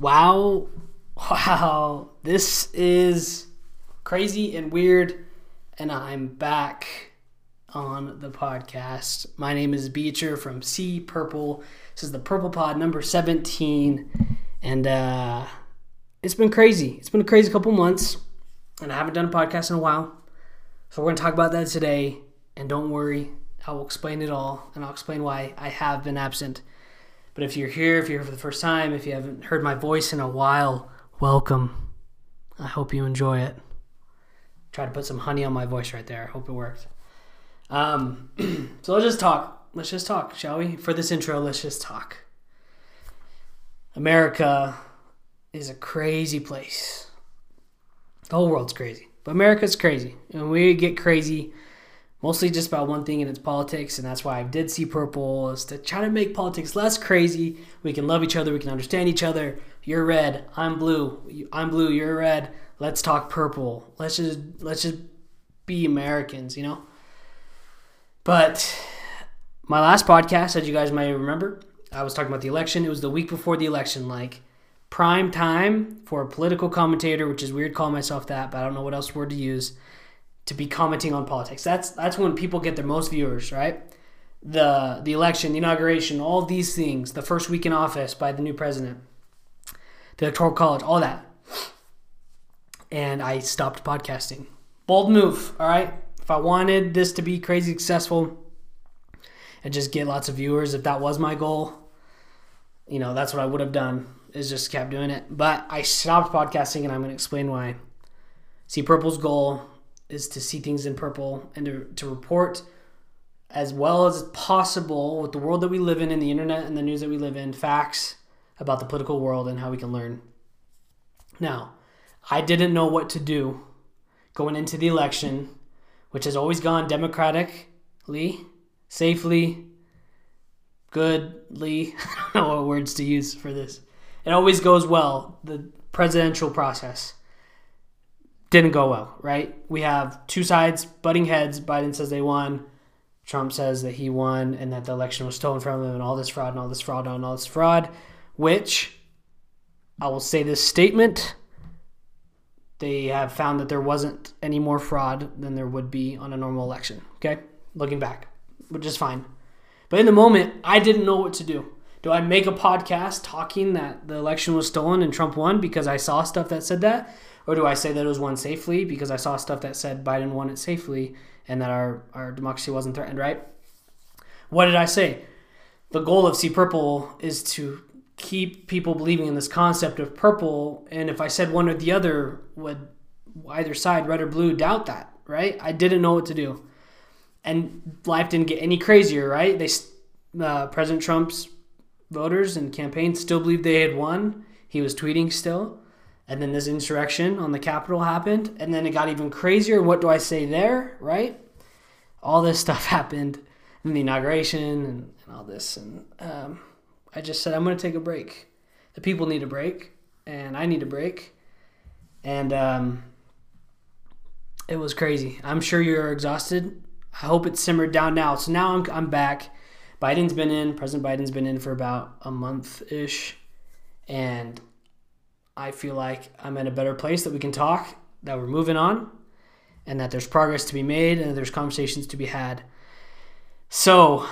Wow. Wow. This is crazy and weird. And I'm back on the podcast. My name is Beecher from Sea Purple. This is the Purple Pod number 17. And uh, it's been crazy. It's been a crazy couple months. And I haven't done a podcast in a while. So we're going to talk about that today. And don't worry, I will explain it all. And I'll explain why I have been absent. But if you're here, if you're here for the first time, if you haven't heard my voice in a while, welcome. I hope you enjoy it. Try to put some honey on my voice right there. I hope it worked. Um, so let's just talk. Let's just talk, shall we? For this intro, let's just talk. America is a crazy place. The whole world's crazy, but America's crazy, and we get crazy mostly just about one thing and it's politics and that's why i did see purple is to try to make politics less crazy. We can love each other we can understand each other. You're red i'm blue. I'm blue you're red. Let's talk purple. Let's just let's just be americans you know? But my last podcast as you guys might remember i was talking about the election. It was the week before the election like prime time for a political commentator which is weird calling myself that but i don't know what else word to use to be commenting on politics. That's that's when people get their most viewers, right? The the election, the inauguration, all these things, the first week in office by the new president, the electoral college, all that. And I stopped podcasting. Bold move, all right? If I wanted this to be crazy successful and just get lots of viewers, if that was my goal, you know, that's what I would have done. Is just kept doing it. But I stopped podcasting and I'm gonna explain why. See, Purple's goal is to see things in purple and to, to report as well as possible with the world that we live in and the internet and the news that we live in facts about the political world and how we can learn. Now i didn't know what to do going into the election which has always gone democratically safely goodly i don't know what words to use for this. It always goes well the presidential process didn't go well, right? We have two sides butting heads. Biden says they won. Trump says that he won and that the election was stolen from him and all this fraud and all this fraud and all this fraud, which I will say this statement. They have found that there wasn't any more fraud than there would be on a normal election. Okay? Looking back, which is fine. But in the moment, I didn't know what to do. Do I make a podcast talking that the election was stolen and Trump won because I saw stuff that said that? Or do I say that it was won safely because I saw stuff that said Biden won it safely and that our, our democracy wasn't threatened, right? What did I say? The goal of Sea Purple is to keep people believing in this concept of purple. And if I said one or the other, would either side, red or blue, doubt that, right? I didn't know what to do. And life didn't get any crazier, right? They, uh, President Trump's voters and campaign still believed they had won. He was tweeting still and then this insurrection on the Capitol happened, and then it got even crazier. What do I say there, right? All this stuff happened in the inauguration and, and all this, and um, I just said I'm going to take a break. The people need a break, and I need a break, and um, it was crazy. I'm sure you're exhausted. I hope it's simmered down now. So now I'm I'm back. Biden's been in. President Biden's been in for about a month ish, and I feel like I'm in a better place that we can talk, that we're moving on, and that there's progress to be made and there's conversations to be had. So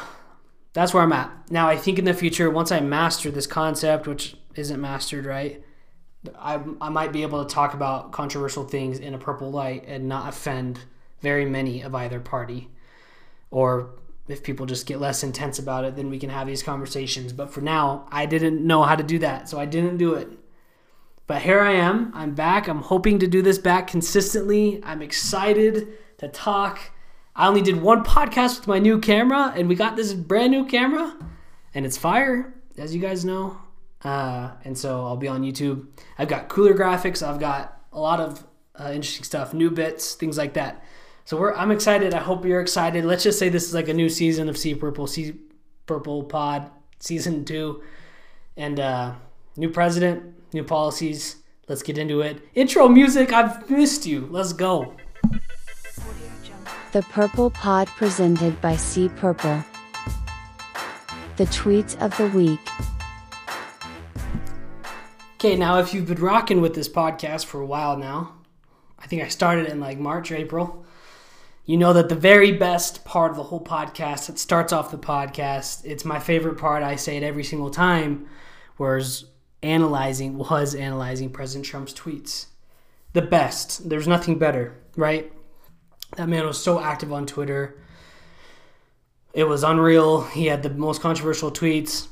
that's where I'm at. Now, I think in the future, once I master this concept, which isn't mastered, right? I, I might be able to talk about controversial things in a purple light and not offend very many of either party. Or if people just get less intense about it, then we can have these conversations. But for now, I didn't know how to do that, so I didn't do it. But here I am. I'm back. I'm hoping to do this back consistently. I'm excited to talk. I only did one podcast with my new camera, and we got this brand new camera, and it's fire, as you guys know. Uh, and so I'll be on YouTube. I've got cooler graphics. I've got a lot of uh, interesting stuff, new bits, things like that. So I'm excited. I hope you're excited. Let's just say this is like a new season of Sea Purple, Sea Purple Pod, season two, and uh, new president, new policies. Let's get into it. Intro music, I've missed you. Let's go. The Purple Pod presented by Sea Purple. The tweets of the week. Okay, now if you've been rocking with this podcast for a while now, I think I started in like March or April. You know that the very best part of the whole podcast, it starts off the podcast. It's my favorite part. I say it every single time. Was analyzing was analyzing President Trump's tweets. The best. There's nothing better, right? That man was so active on Twitter. It was unreal. He had the most controversial tweets.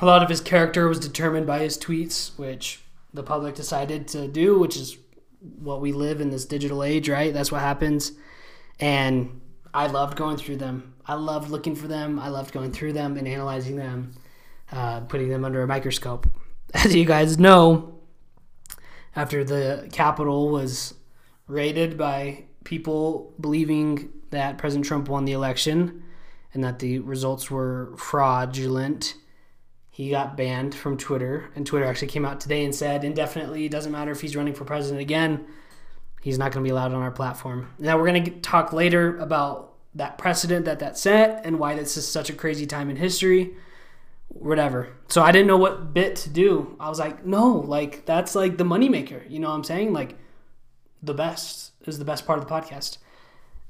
A lot of his character was determined by his tweets, which the public decided to do, which is what we live in this digital age, right? That's what happens. And I loved going through them. I loved looking for them. I loved going through them and analyzing them, uh, putting them under a microscope. As you guys know, after the Capitol was raided by people believing that President Trump won the election and that the results were fraudulent, he got banned from Twitter. And Twitter actually came out today and said indefinitely, it doesn't matter if he's running for president again, he's not going to be allowed on our platform. Now, we're going to talk later about that precedent that that set and why this is such a crazy time in history whatever. So I didn't know what bit to do. I was like, no, like that's like the moneymaker. You know what I'm saying? Like the best is the best part of the podcast.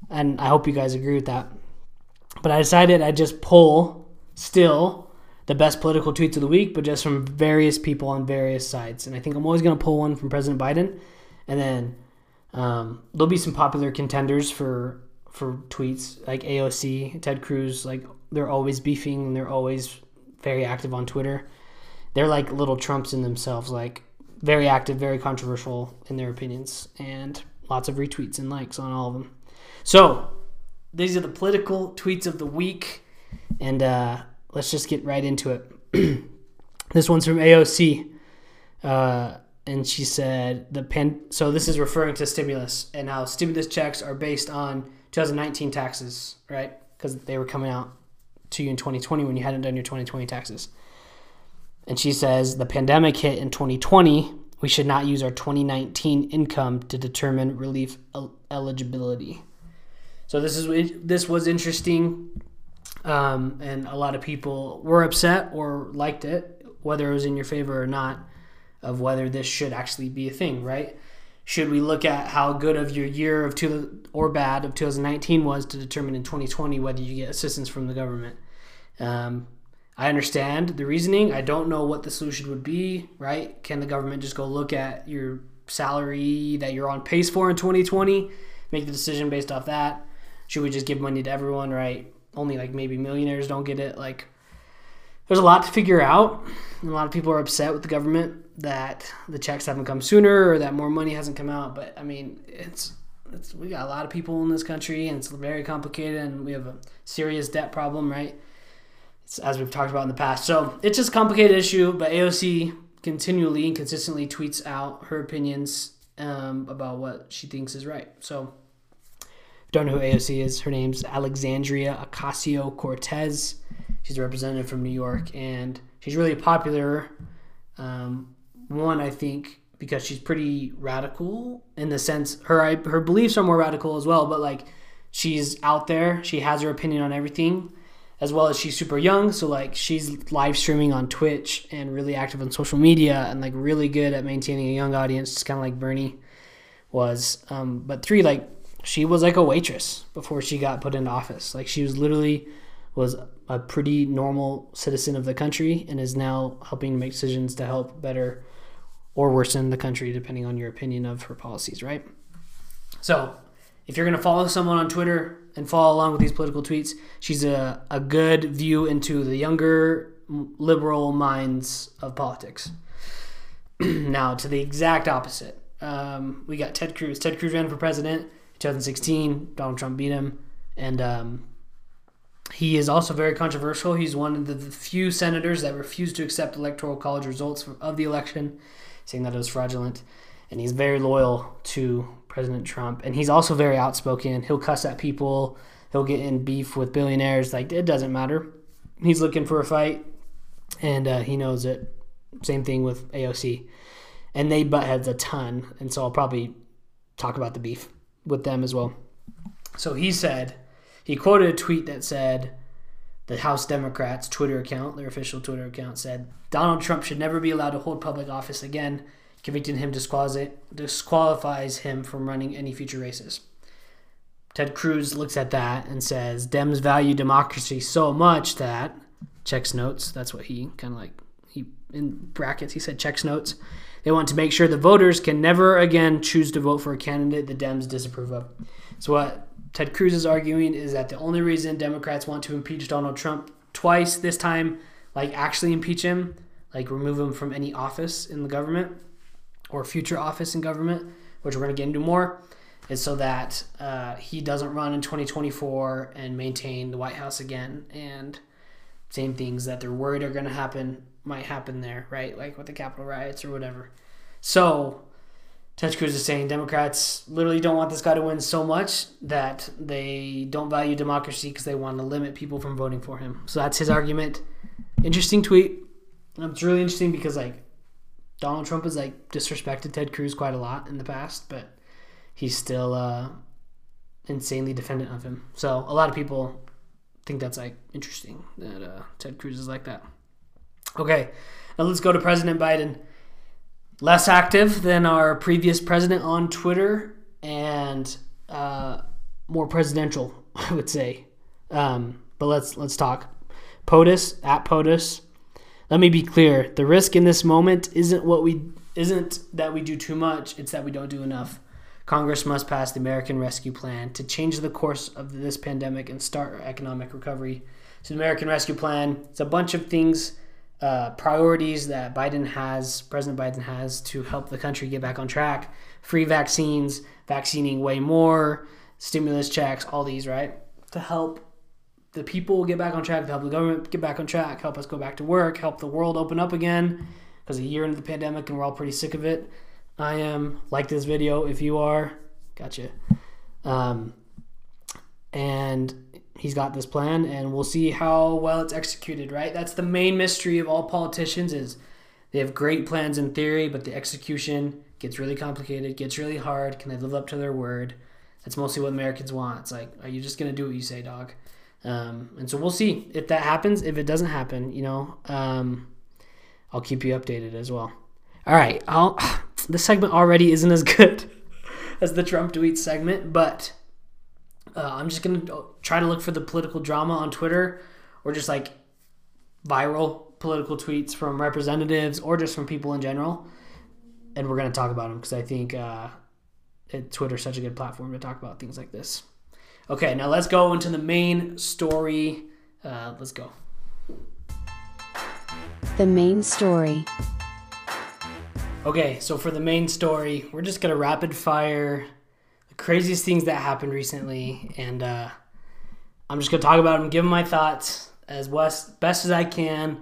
And I hope you guys agree with that. But I decided I'd just pull still the best political tweets of the week, but just from various people on various sides. And I think I'm always going to pull one from President Biden. And then um, there'll be some popular contenders for for tweets like AOC, Ted Cruz. Like they're always beefing and they're always very active on Twitter. They're like little Trumps in themselves, like very active, very controversial in their opinions, and lots of retweets and likes on all of them. So these are the political tweets of the week, and uh, let's just get right into it. this one's from AOC, uh, and she said the pen. So this is referring to stimulus and how stimulus checks are based on 2019 taxes, right? Because they were coming out to you in 2020 when you hadn't done your 2020 taxes. And she says the pandemic hit in 2020. We should not use our 2019 income to determine relief el- eligibility. So this is this was interesting, um, and a lot of people were upset or liked it, whether it was in your favor or not, of whether this should actually be a thing, right? Should we look at how good of your year of two or bad of 2019 was to determine in 2020 whether you get assistance from the government? Um, I understand the reasoning. I don't know what the solution would be, right? Can the government just go look at your salary that you're on pace for in 2020, make the decision based off that? Should we just give money to everyone, right? Only like maybe millionaires don't get it. Like, there's a lot to figure out. A lot of people are upset with the government that the checks haven't come sooner or that more money hasn't come out. But I mean, it's it's we got a lot of people in this country, and it's very complicated, and we have a serious debt problem, right? as we've talked about in the past. So it's just a complicated issue, but AOC continually and consistently tweets out her opinions um, about what she thinks is right. So don't know who AOC is. Her name's Alexandria Ocasio Cortez. She's a representative from New York, and she's really popular. Um, one, I think, because she's pretty radical in the sense her her beliefs are more radical as well. But like, she's out there. She has her opinion on everything as well as she's super young so like she's live streaming on twitch and really active on social media and like really good at maintaining a young audience just kind of like bernie was um, but three like she was like a waitress before she got put into office like she was literally was a pretty normal citizen of the country and is now helping make decisions to help better or worsen the country depending on your opinion of her policies right so if you're going to follow someone on twitter and follow along with these political tweets. She's a, a good view into the younger liberal minds of politics. now, to the exact opposite, um, we got Ted Cruz. Ted Cruz ran for president 2016. Donald Trump beat him. And um, he is also very controversial. He's one of the few senators that refused to accept electoral college results of the election, saying that it was fraudulent. And he's very loyal to President Trump, and he's also very outspoken. He'll cuss at people. He'll get in beef with billionaires. Like it doesn't matter. He's looking for a fight, and uh, he knows it. Same thing with AOC, and they butt heads a ton. And so I'll probably talk about the beef with them as well. So he said, he quoted a tweet that said, the House Democrats' Twitter account, their official Twitter account, said Donald Trump should never be allowed to hold public office again. Convicting him disqualifies him from running any future races. Ted Cruz looks at that and says Dems value democracy so much that checks notes. That's what he kind of like he in brackets he said checks notes. They want to make sure the voters can never again choose to vote for a candidate the Dems disapprove of. So what Ted Cruz is arguing is that the only reason Democrats want to impeach Donald Trump twice this time, like actually impeach him, like remove him from any office in the government or future office in government, which we're going to get into more, is so that uh, he doesn't run in 2024 and maintain the White House again. And same things that they're worried are going to happen might happen there, right? Like with the Capitol riots or whatever. So Ted Cruz is saying Democrats literally don't want this guy to win so much that they don't value democracy because they want to limit people from voting for him. So that's his argument. Interesting tweet. It's really interesting because like Donald Trump has like disrespected Ted Cruz quite a lot in the past, but he's still uh, insanely defendant of him. So a lot of people think that's like interesting that uh, Ted Cruz is like that. Okay, now let's go to President Biden. Less active than our previous president on Twitter and uh, more presidential, I would say. Um, but let's let's talk. POTUS at POTUS. Let me be clear: the risk in this moment isn't what we isn't that we do too much; it's that we don't do enough. Congress must pass the American Rescue Plan to change the course of this pandemic and start our economic recovery. So, the American Rescue Plan, it's a bunch of things, uh, priorities that Biden has, President Biden has to help the country get back on track. Free vaccines, vaccinating way more, stimulus checks, all these, right? To help the people get back on track, to help the government get back on track, help us go back to work, help the world open up again. Because a year into the pandemic and we're all pretty sick of it. I am. Like this video if you are. Gotcha. Um, and he's got this plan, and we'll see how well it's executed. Right. That's the main mystery of all politicians is they have great plans in theory, but the execution gets really complicated, gets really hard. Can they live up to their word? That's mostly what Americans want. It's like, are you just gonna do what you say, dog? Um, and so we'll see if that happens. If it doesn't happen, you know, um, I'll keep you updated as well. All right, I'll this segment already isn't as good as the Trump tweet segment, but uh, I'm just gonna try to look for the political drama on Twitter or just like viral political tweets from representatives or just from people in general, and we're gonna talk about them because I think uh, it, Twitter's such a good platform to talk about things like this. Okay, now let's go into the main story. Uh, let's go. The main story. Okay, so for the main story, we're just gonna rapid fire craziest things that happened recently, and uh, I'm just gonna talk about them, give them my thoughts as best, best as I can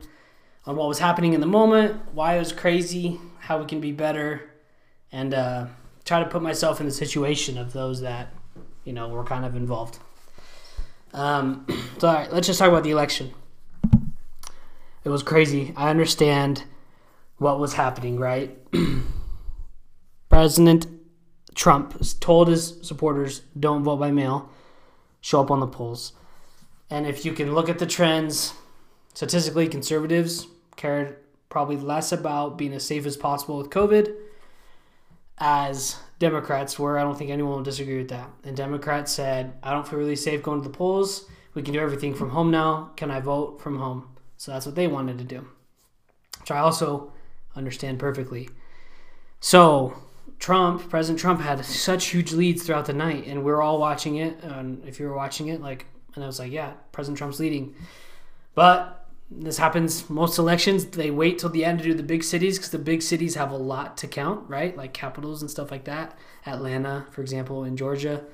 on what was happening in the moment, why it was crazy, how we can be better, and uh, try to put myself in the situation of those that you know were kind of involved. Um, so, all right, let's just talk about the election. It was crazy. I understand what was happening, right? President Trump told his supporters, don't vote by mail, show up on the polls. And if you can look at the trends, statistically, conservatives cared probably less about being as safe as possible with COVID as Democrats were. I don't think anyone will disagree with that. And Democrats said, I don't feel really safe going to the polls. We can do everything from home now. Can I vote from home? So that's what they wanted to do. Which I also understand perfectly. So, Trump, President Trump had such huge leads throughout the night, and we are all watching it. And if you were watching it, like, and I was like, yeah, President Trump's leading. But this happens most elections. They wait till the end to do the big cities because the big cities have a lot to count, right? Like capitals and stuff like that. Atlanta, for example, in Georgia,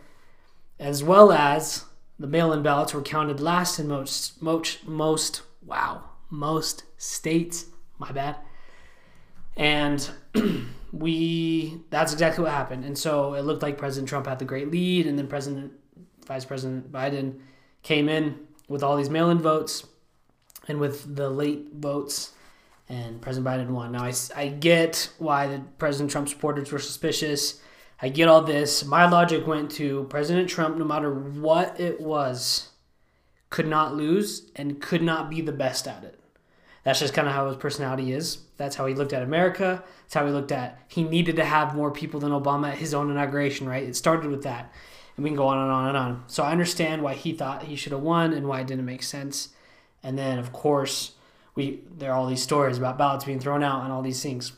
as well as the mail-in ballots were counted last in most most most wow most states. My bad and we that's exactly what happened. And so it looked like President Trump had the great lead, and then President Vice President Biden came in with all these mail-in votes and with the late votes, and President Biden won. Now I, I get why the President Trump supporters were suspicious. I get all this. My logic went to President Trump, no matter what it was, could not lose and could not be the best at it. That's just kind of how his personality is. That's how he looked at America. That's how he looked at he needed to have more people than Obama at his own inauguration, right? It started with that. And we can go on and on and on. So I understand why he thought he should have won and why it didn't make sense. And then of course, we there are all these stories about ballots being thrown out and all these things.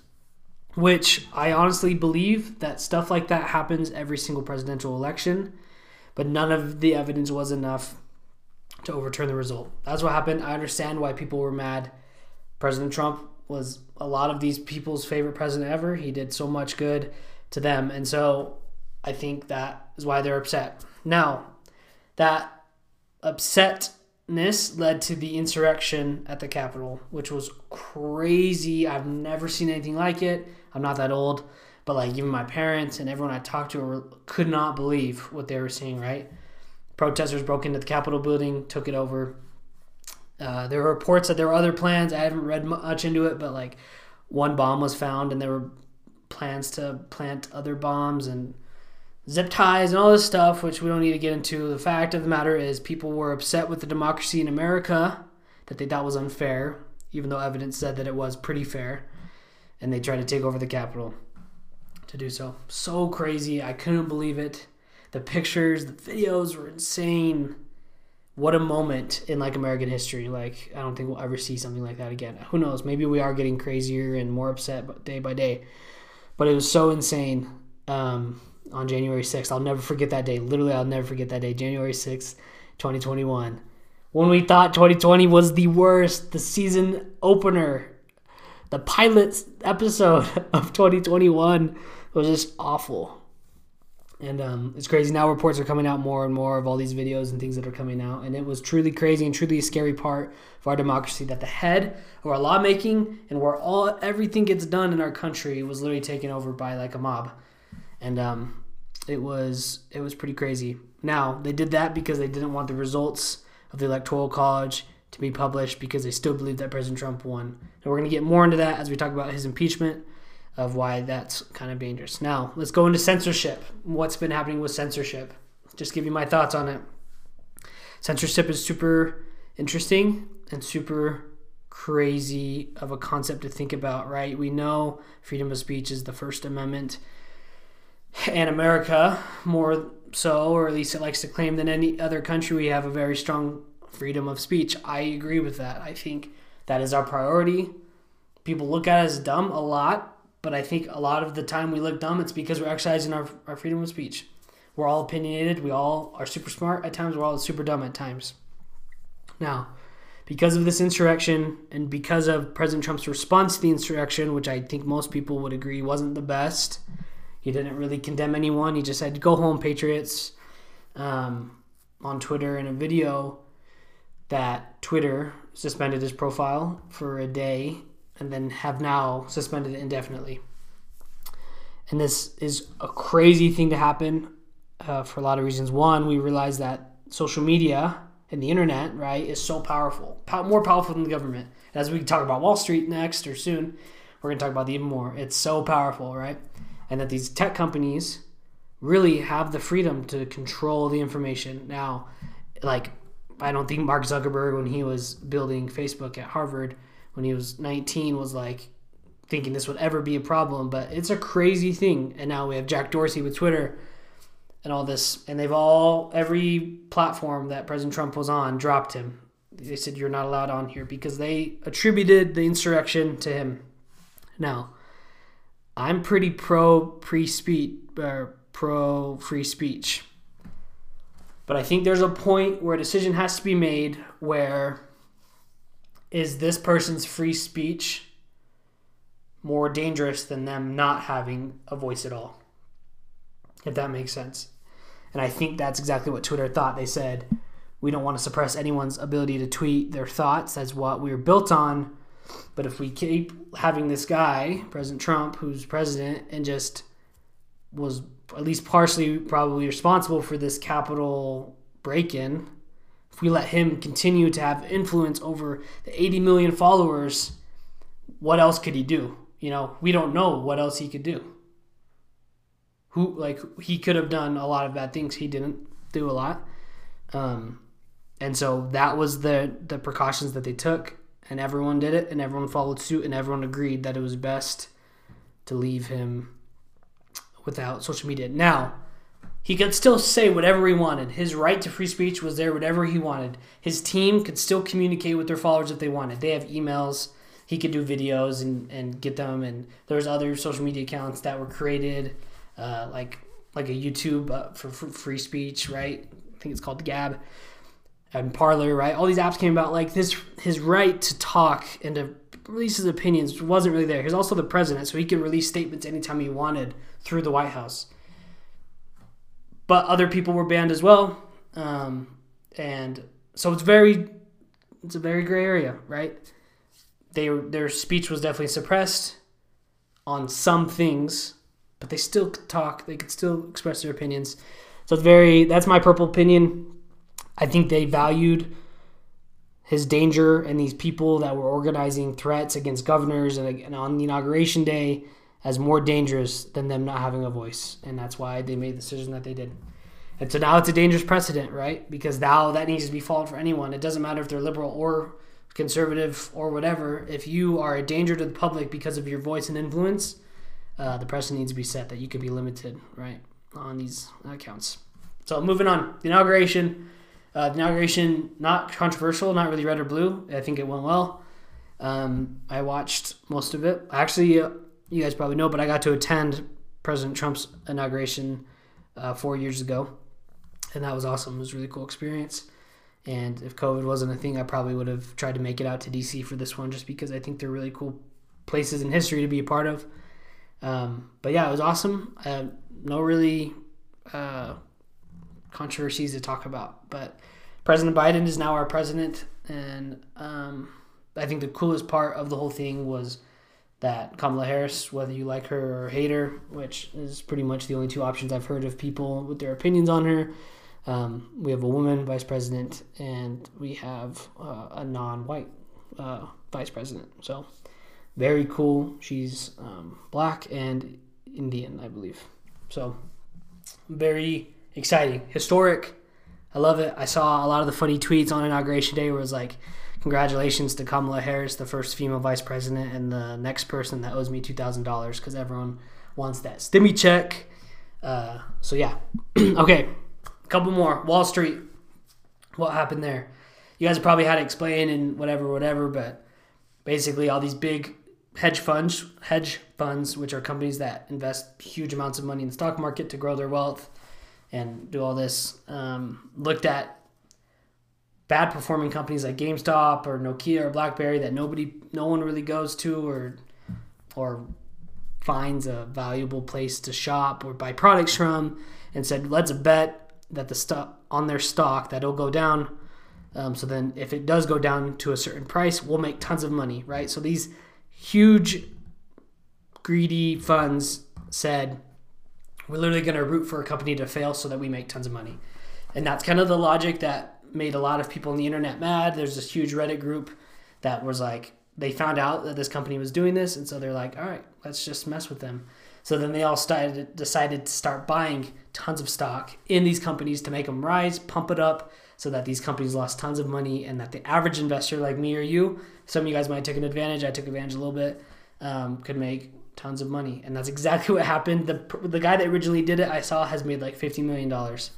Which I honestly believe that stuff like that happens every single presidential election, but none of the evidence was enough to overturn the result. That's what happened. I understand why people were mad. President Trump was a lot of these people's favorite president ever. He did so much good to them. And so I think that is why they're upset. Now, that upsetness led to the insurrection at the Capitol, which was crazy. I've never seen anything like it. I'm not that old, but like even my parents and everyone I talked to could not believe what they were seeing, right? Protesters broke into the Capitol building, took it over. Uh, there were reports that there were other plans. I haven't read much into it, but like one bomb was found, and there were plans to plant other bombs and zip ties and all this stuff, which we don't need to get into. The fact of the matter is, people were upset with the democracy in America that they thought was unfair, even though evidence said that it was pretty fair, and they tried to take over the Capitol to do so. So crazy. I couldn't believe it. The pictures, the videos were insane. What a moment in like American history. Like I don't think we'll ever see something like that again. Who knows? Maybe we are getting crazier and more upset day by day. But it was so insane. Um, on January 6th. I'll never forget that day. Literally, I'll never forget that day. January 6th, 2021. When we thought 2020 was the worst, the season opener, the pilot episode of 2021 was just awful. And um, it's crazy. Now reports are coming out more and more of all these videos and things that are coming out. And it was truly crazy and truly a scary part of our democracy that the head of our lawmaking and where all everything gets done in our country was literally taken over by like a mob and um, it was it was pretty crazy. Now they did that because they didn't want the results of the electoral college to be published because they still believe that President Trump won. And we're going to get more into that as we talk about his impeachment of why that's kind of dangerous. Now let's go into censorship. What's been happening with censorship? Just give you my thoughts on it. Censorship is super interesting and super crazy of a concept to think about, right? We know freedom of speech is the First Amendment and America, more so, or at least it likes to claim than any other country, we have a very strong freedom of speech. I agree with that. I think that is our priority. People look at us dumb a lot, but I think a lot of the time we look dumb, it's because we're exercising our, our freedom of speech. We're all opinionated. We all are super smart at times. We're all super dumb at times. Now, because of this insurrection and because of President Trump's response to the insurrection, which I think most people would agree wasn't the best, he didn't really condemn anyone. He just said, "Go home, Patriots." Um, on Twitter in a video that Twitter suspended his profile for a day and then have now suspended it indefinitely. And this is a crazy thing to happen uh, for a lot of reasons. One, we realize that social media and the internet, right, is so powerful, more powerful than the government. As we talk about Wall Street next or soon, we're going to talk about even more. It's so powerful, right? and that these tech companies really have the freedom to control the information. Now, like, I don't think Mark Zuckerberg, when he was building Facebook at Harvard, when he was 19, was like thinking this would ever be a problem, but it's a crazy thing. And now we have Jack Dorsey with Twitter and all this, and they've all, every platform that President Trump was on dropped him. They said, You're not allowed on here because they attributed the insurrection to him. Now, I'm pretty pro free speech or pro free speech. But I think there's a point where a decision has to be made where is this person's free speech more dangerous than them not having a voice at all? If that makes sense. And I think that's exactly what Twitter thought. They said, we don't want to suppress anyone's ability to tweet their thoughts. That's what we are built on. But if we keep having this guy, President Trump, who's president and just was at least partially probably responsible for this Capitol break in, we let him continue to have influence over the 80 million followers, what else could he do? You know, we don't know what else he could do. Who, like, he could have done a lot of bad things. He didn't do a lot. Um, and so that was the the precautions that they took, and everyone did it, and everyone followed suit, and everyone agreed that it was best to leave him without social media. Now, he could still say whatever he wanted. His right to free speech was there, whatever he wanted. His team could still communicate with their followers if they wanted. They have emails. He could do videos and, and get them. And there's other social media accounts that were created, uh, like like a YouTube uh, for, for free speech, right? I think it's called Gab and Parler, right? All these apps came about. Like this, his right to talk and to release his opinions wasn't really there. He's also the president, so he could release statements anytime he wanted through the White House. But other people were banned as well, um, and so it's very, it's a very gray area, right? They their speech was definitely suppressed on some things, but they still could talk. They could still express their opinions. So it's very. That's my purple opinion. I think they valued his danger and these people that were organizing threats against governors and, and on the inauguration day as more dangerous than them not having a voice. And that's why they made the decision that they did. And so now it's a dangerous precedent, right? Because now that needs to be followed for anyone. It doesn't matter if they're liberal or conservative or whatever. If you are a danger to the public because of your voice and influence, uh, the precedent needs to be set that you could be limited, right, on these accounts. So moving on, the inauguration. Uh, the inauguration, not controversial, not really red or blue. I think it went well. Um, I watched most of it. Actually, uh, you guys probably know, but I got to attend President Trump's inauguration uh, four years ago, and that was awesome. It was a really cool experience. And if COVID wasn't a thing, I probably would have tried to make it out to DC for this one, just because I think they're really cool places in history to be a part of. Um, but yeah, it was awesome. Uh, no really uh, controversies to talk about. But President Biden is now our president, and um, I think the coolest part of the whole thing was that Kamala Harris, whether you like her or hate her, which is pretty much the only two options I've heard of people with their opinions on her. Um, we have a woman vice president, and we have uh, a non-white uh, vice president. So very cool. She's um, black and Indian, I believe. So very exciting, historic. I love it. I saw a lot of the funny tweets on inauguration day where it was like, "Congratulations to Kamala Harris, the first female vice president, and the next person that owes me two thousand dollars because everyone wants that stimmy check." Uh, so yeah, okay, a couple more. Wall Street, what happened there? You guys probably had to explain and whatever, whatever, but basically all these big hedge funds, hedge funds, which are companies that invest huge amounts of money in the stock market to grow their wealth and do all this. Um, looked at bad performing companies like GameStop or Nokia or BlackBerry that nobody, no one really goes to or or finds a valuable place to shop or buy products from, and said, "Let's bet that the stock on their stock that it'll go down." Um, so then, if it does go down to a certain price, we'll make tons of money, right? So these huge, greedy funds said, we're literally going to root for a company to fail so that we make tons of money. And that's kind of the logic that made a lot of people on the internet mad. There's this huge Reddit group that was like, they found out that this company was doing this, and so they're like, all right, let's just mess with them. So then they all started decided to start buying tons of stock in these companies to make them rise, pump it up, so that these companies lost tons of money, and that the average investor like me or you, some of you guys might take an advantage. I took advantage a little bit, um, could make tons of money, and that's exactly what happened. the The guy that originally did it, I saw, has made like fifty million dollars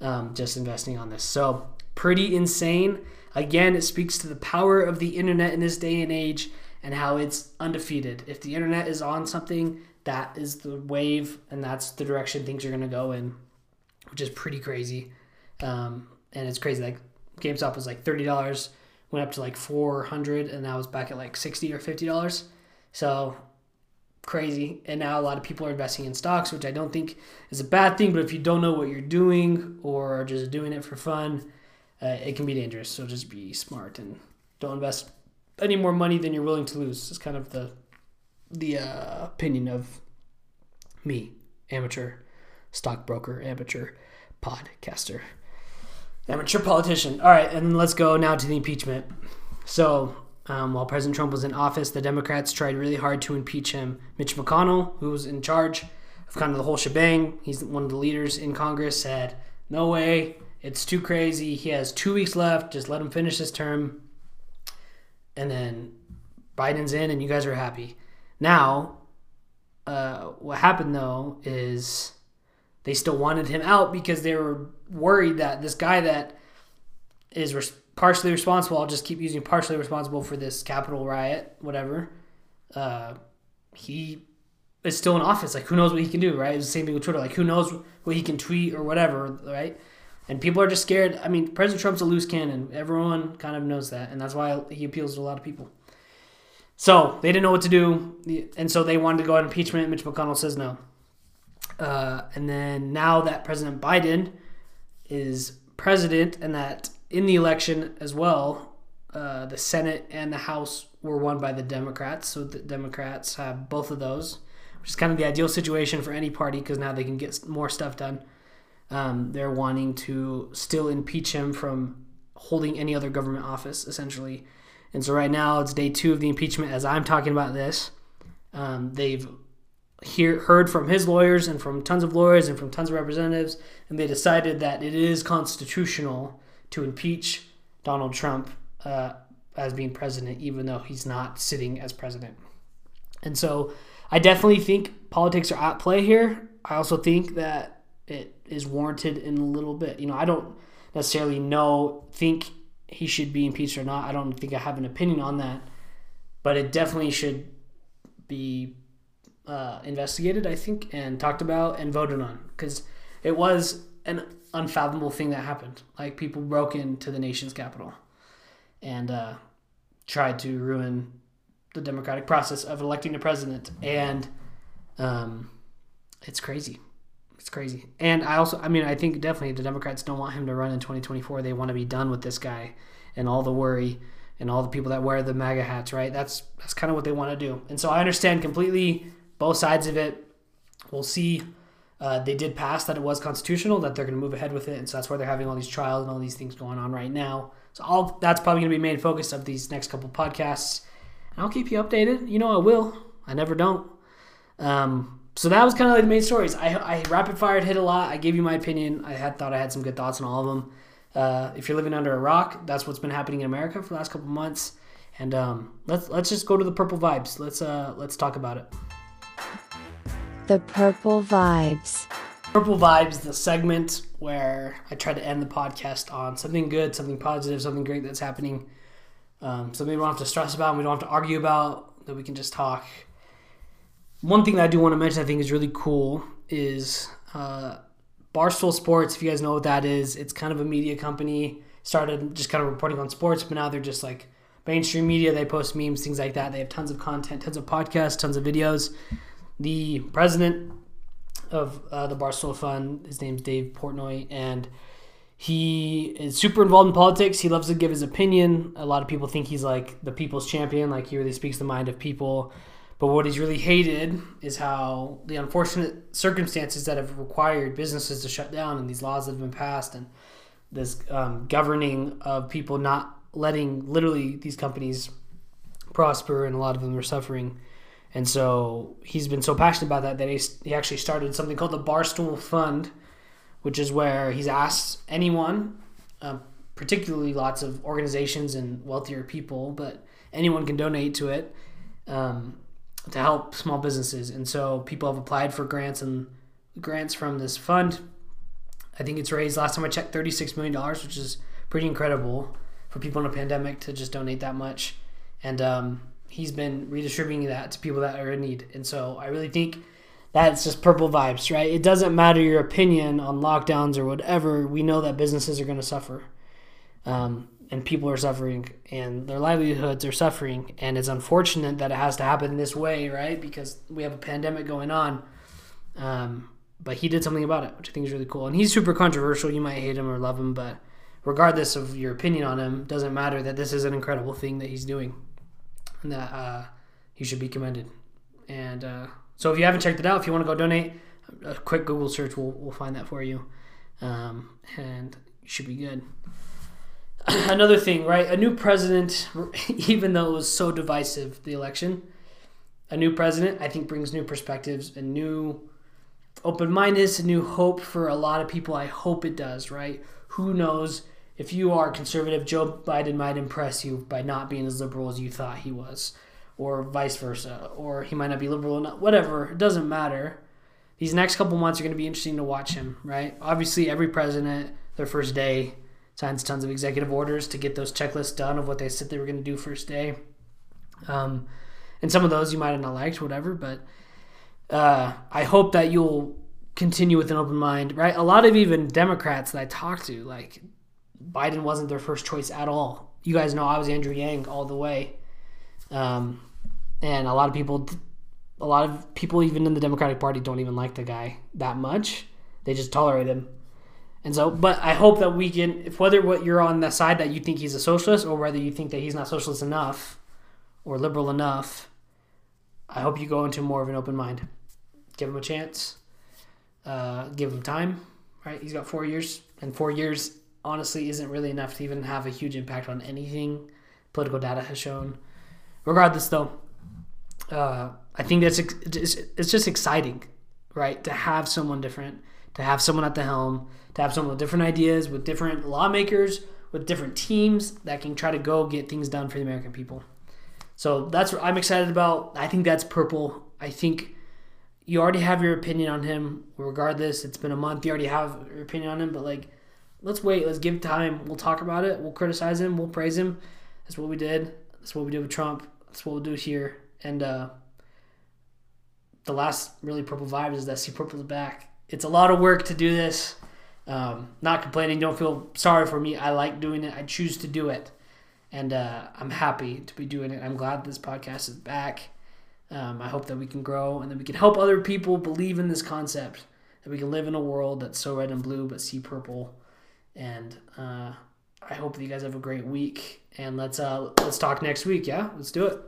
um, just investing on this. So pretty insane. Again, it speaks to the power of the internet in this day and age and how it's undefeated. If the internet is on something, that is the wave, and that's the direction things are going to go in, which is pretty crazy. Um, and it's crazy. Like GameStop was like thirty dollars, went up to like four hundred, and now it's back at like sixty or fifty dollars. So crazy. And now a lot of people are investing in stocks, which I don't think is a bad thing. But if you don't know what you're doing or are just doing it for fun, uh, it can be dangerous. So just be smart and don't invest any more money than you're willing to lose. It's kind of the the uh, opinion of me, amateur stockbroker, amateur podcaster, amateur politician. All right, and let's go now to the impeachment. So um, while President Trump was in office, the Democrats tried really hard to impeach him. Mitch McConnell, who was in charge of kind of the whole shebang, he's one of the leaders in Congress, said, No way, It's too crazy. He has two weeks left. Just let him finish his term. And then Biden's in, and you guys are happy. Now, uh, what happened though is they still wanted him out because they were worried that this guy that is res- partially responsible, I'll just keep using partially responsible for this Capitol riot, whatever. Uh, he is still in office. Like, who knows what he can do, right? It's the same thing with Twitter. Like, who knows what he can tweet or whatever, right? And people are just scared. I mean, President Trump's a loose cannon. Everyone kind of knows that, and that's why he appeals to a lot of people. So they didn't know what to do, and so they wanted to go on impeachment. Mitch McConnell says no. Uh, and then now that President Biden is president, and that in the election as well, uh, the Senate and the House were won by the Democrats. So the Democrats have both of those, which is kind of the ideal situation for any party because now they can get more stuff done. Um, they're wanting to still impeach him from holding any other government office, essentially. And so right now it's day two of the impeachment. As I'm talking about this, um, they've hear, heard from his lawyers and from tons of lawyers and from tons of representatives, and they decided that it is constitutional to impeach Donald Trump uh, as being president, even though he's not sitting as president. And so I definitely think politics are at play here. I also think that it is warranted in a little bit. You know, I don't necessarily know, think he should be impeached or not. I don't think I have an opinion on that, but it definitely should be uh, investigated, I think, and talked about and voted on because it was an unfathomable thing that happened. Like people broke into the nation's capital and uh, tried to ruin the democratic process of electing a president, and um, it's crazy. It's crazy. And I also, I mean, I think definitely the Democrats don't want him to run in 2024. They want to be done with this guy and all the worry and all the people that wear the MAGA hats, right? That's that's kind of what they want to do. And so I understand completely both sides of it. We'll see. Uh, they did pass that it was constitutional, that they're going to move ahead with it, and so that's why they're having all these trials and all these things going on right now. So all that's probably going to be main focus of these next couple podcasts, and I'll keep you updated. You know I will. I never don't. Um, so that was kind of like the main stories. I, I rapid fired hit a lot. I gave you my opinion. I had thought I had some good thoughts on all of them. Uh, if you're living under a rock, that's what's been happening in America for the last couple months. And um, let's let's just go to the purple vibes. Let's uh, let's talk about it. The Purple Vibes. Purple Vibes, the segment where I try to end the podcast on something good, something positive, something great that's happening, um, something we don't have to stress about, and we don't have to argue about, that we can just talk. One thing that I do want to mention, I think is really cool, is uh, Barstool Sports. If you guys know what that is, it's kind of a media company. Started just kind of reporting on sports, but now they're just like mainstream media. They post memes, things like that. They have tons of content, tons of podcasts, tons of videos the president of uh, the Barstool Fund, his name's Dave Portnoy, and he is super involved in politics. He loves to give his opinion. A lot of people think he's like the people's champion, like he really speaks the mind of people. But what he's really hated is how the unfortunate circumstances that have required businesses to shut down and these laws that have been passed and this um, governing of people not letting literally these companies prosper and a lot of them are suffering. And so he's been so passionate about that that he, he actually started something called the Barstool Fund, which is where he's asked anyone, uh, particularly lots of organizations and wealthier people, but anyone can donate to it. Um, to help small businesses. And so people have applied for grants and grants from this fund. I think it's raised last time I checked $36 million, which is pretty incredible for people in a pandemic to just donate that much. And um, he's been redistributing that to people that are in need. And so I really think that's just purple vibes, right? It doesn't matter your opinion on lockdowns or whatever. We know that businesses are going to suffer, um, and people are suffering, and their livelihoods are suffering. And it's unfortunate that it has to happen this way, right? Because we have a pandemic going on. Um, but he did something about it, which I think is really cool. And he's super controversial. You might hate him or love him, but regardless of your opinion on him, doesn't matter that this is an incredible thing that he's doing and that uh, he should be commended. And uh, so if you haven't checked it out, if you want to go donate, a quick Google search will will find that for you, um, and should be good. Another thing, right? A new president, even though it was so divisive, the election, a new president, I think, brings new perspectives and new open mindedness and new hope for a lot of people. I hope it does, right? who knows if you are conservative, Joe Biden might impress you by not being as liberal as you thought he was, or vice versa, or he might not be liberal enough. Whatever, it doesn't matter. These next couple months are going to be interesting to watch him, right? Obviously, every president, their first day, signs tons of executive orders to get those checklists done of what they said they were going to do first day. Um, and some of those you might have not liked, whatever, but uh, I hope that you'll continue with an open mind, right? A lot of even Democrats that I talk to, like Biden wasn't their first choice at all. You guys know I was Andrew Yang all the way, um, and a lot of people, a lot of people even in the Democratic Party don't even like the guy that much. They just tolerate him. And so, but I hope that we can, if whether what you're on the side that you think he's a socialist or whether you think that he's not socialist enough or liberal enough, I hope you go into more of an open mind. Give him a chance. Uh, give him time. Right? He's got four years, and four years honestly isn't really enough to even have a huge impact on anything. Political data has shown. Regardless, though, uh, I think that's it's, it's just exciting, right? To have someone different, to have someone at the helm, to have someone with different ideas, with different lawmakers, with different teams that can try to go get things done for the American people. So that's what I'm excited about. I think that's purple. I think you already have your opinion on him. Regardless, it's been a month. You already have your opinion on him, but like, let's wait. Let's give time. We'll talk about it. We'll criticize him. We'll praise him. That's what we did. That's what we did with Trump. That's what we'll do here. And uh, the last really purple vibe is that see purple is back. It's a lot of work to do this. Um, not complaining. Don't feel sorry for me. I like doing it. I choose to do it, and uh, I'm happy to be doing it. I'm glad this podcast is back. Um, I hope that we can grow and that we can help other people believe in this concept that we can live in a world that's so red and blue but see purple. And uh, I hope that you guys have a great week. And let's uh, let's talk next week. Yeah, let's do it.